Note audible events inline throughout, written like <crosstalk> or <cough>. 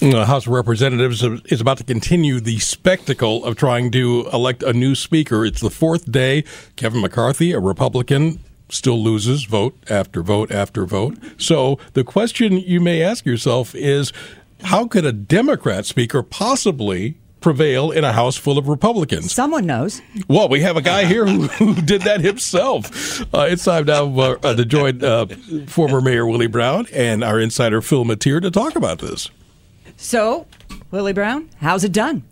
The House of Representatives is about to continue the spectacle of trying to elect a new speaker. It's the fourth day. Kevin McCarthy, a Republican, still loses vote after vote after vote. So the question you may ask yourself is how could a Democrat speaker possibly prevail in a house full of Republicans? Someone knows. Well, we have a guy here who, <laughs> who did that himself. Uh, it's time now uh, to join uh, former Mayor Willie Brown and our insider Phil Matier to talk about this. So, Willie Brown, how's it done?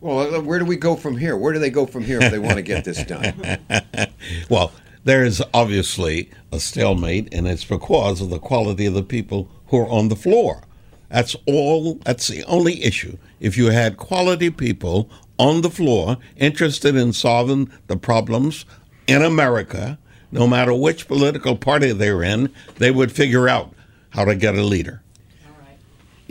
Well, uh, where do we go from here? Where do they go from here if they want to get this done? <laughs> well, there is obviously a stalemate, and it's because of the quality of the people who are on the floor. That's all. That's the only issue. If you had quality people on the floor interested in solving the problems in America, no matter which political party they're in, they would figure out how to get a leader.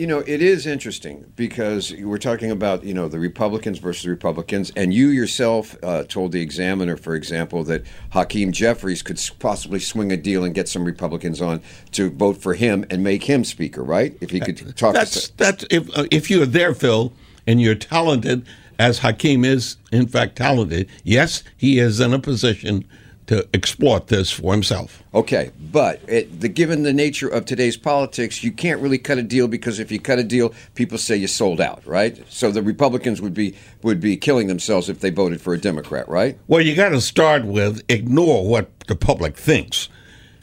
You know, it is interesting because we're talking about, you know, the Republicans versus Republicans, and you yourself uh, told the Examiner, for example, that Hakeem Jeffries could possibly swing a deal and get some Republicans on to vote for him and make him Speaker, right? If he could talk. That's that's if uh, if you're there, Phil, and you're talented, as Hakeem is in fact talented. Yes, he is in a position to exploit this for himself. Okay, but it, the, given the nature of today's politics, you can't really cut a deal because if you cut a deal, people say you sold out, right? So the Republicans would be would be killing themselves if they voted for a Democrat, right? Well, you got to start with ignore what the public thinks.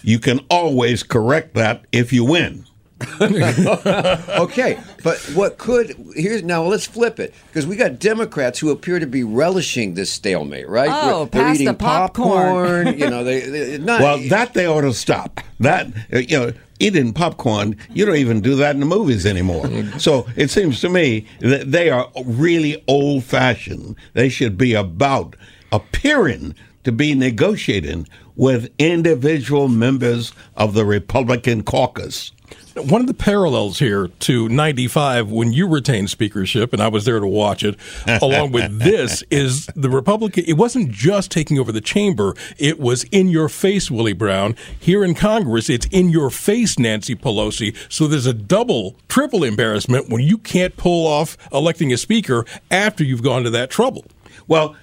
You can always correct that if you win. <laughs> okay, but what could here's now let's flip it because we got Democrats who appear to be relishing this stalemate, right? Oh, they're, pass eating the popcorn. popcorn. you know, they, they not, well that they ought to stop. That uh, you know, eating popcorn, you don't even do that in the movies anymore. Mm. so it seems to me that they are really old fashioned. They should be about appearing to be negotiating with individual members of the Republican caucus. One of the parallels here to 95 when you retained speakership, and I was there to watch it, along with <laughs> this, is the Republican. It wasn't just taking over the chamber, it was in your face, Willie Brown. Here in Congress, it's in your face, Nancy Pelosi. So there's a double, triple embarrassment when you can't pull off electing a speaker after you've gone to that trouble. Well,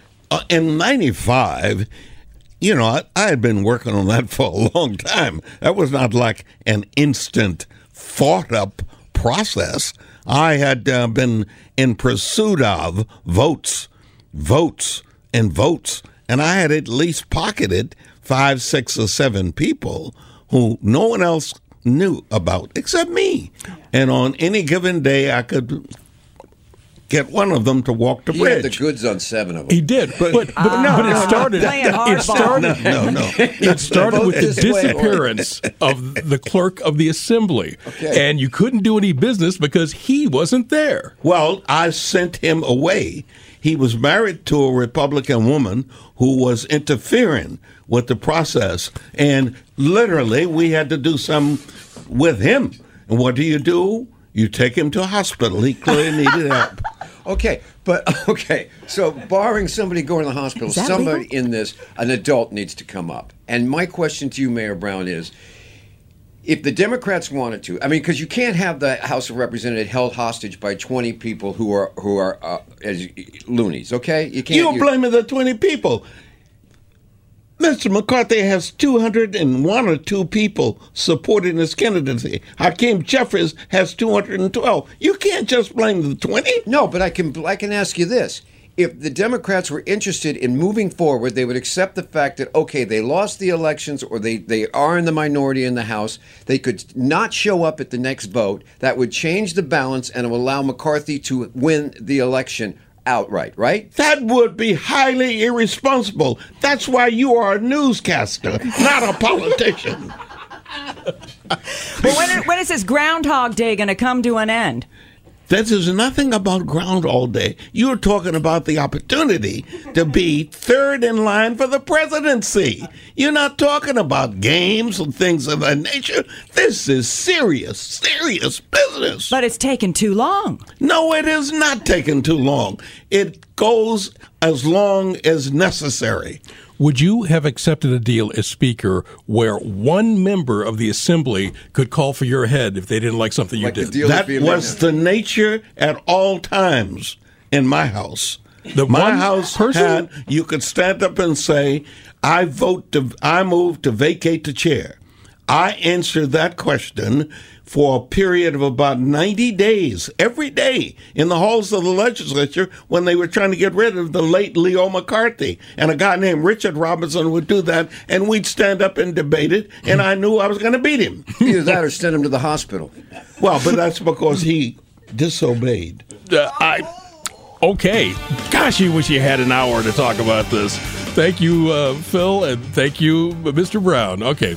in 95, you know, I, I, had been working on that <laughs> for a long time. That was not like an instant thought up process. I had uh, been in pursuit of votes, votes, and votes, and I had at least pocketed five, six, or seven people who no one else knew about except me. And on any given day, I could get one of them to walk the he bridge. Had the goods on seven of them. He did, but but, but, uh, no, but it started. It started. No, no, <laughs> it started with the disappearance of the clerk of the assembly, okay. and you couldn't do any business because he wasn't there. Well, I sent him away. He was married to a Republican woman who was interfering with the process, and literally we had to do some with him. And what do you do? You take him to a hospital. He clearly needed help. <laughs> Okay, but <laughs> okay. So, barring somebody going to the hospital, somebody legal? in this, an adult needs to come up. And my question to you, Mayor Brown, is: If the Democrats wanted to, I mean, because you can't have the House of Representatives held hostage by twenty people who are who are uh, as loonies. Okay, you can't. You're blaming the twenty people. Mr. McCarthy has 201 or 2 people supporting his candidacy. Hakeem Jeffries has 212. You can't just blame the 20. No, but I can I can ask you this. If the Democrats were interested in moving forward, they would accept the fact that, okay, they lost the elections or they, they are in the minority in the House. They could not show up at the next vote. That would change the balance and allow McCarthy to win the election outright, right? That would be highly irresponsible. That's why you are a newscaster, not a politician. well, when, when is this Groundhog Day going to come to an end? That is nothing about ground all day. You're talking about the opportunity to be third in line for the presidency. You're not talking about games and things of that nature. This is serious, serious business. But it's taken too long. No, it is not taking too long. It goes as long as necessary. Would you have accepted a deal as Speaker where one member of the Assembly could call for your head if they didn't like something you Like the did? deal That was the nature at all times in my house. The my one house person? had you could stand up and say, "I vote to, I move to vacate the chair." I answered that question for a period of about 90 days, every day, in the halls of the legislature when they were trying to get rid of the late Leo McCarthy. And a guy named Richard Robinson would do that, and we'd stand up and debate it, and I knew I was going to beat him. <laughs> Either that or send him to the hospital. Well, but that's because he disobeyed. Uh, I okay. Gosh, you wish you had an hour to talk about this. Thank you, uh, Phil, and thank you, Mr. Brown. Okay.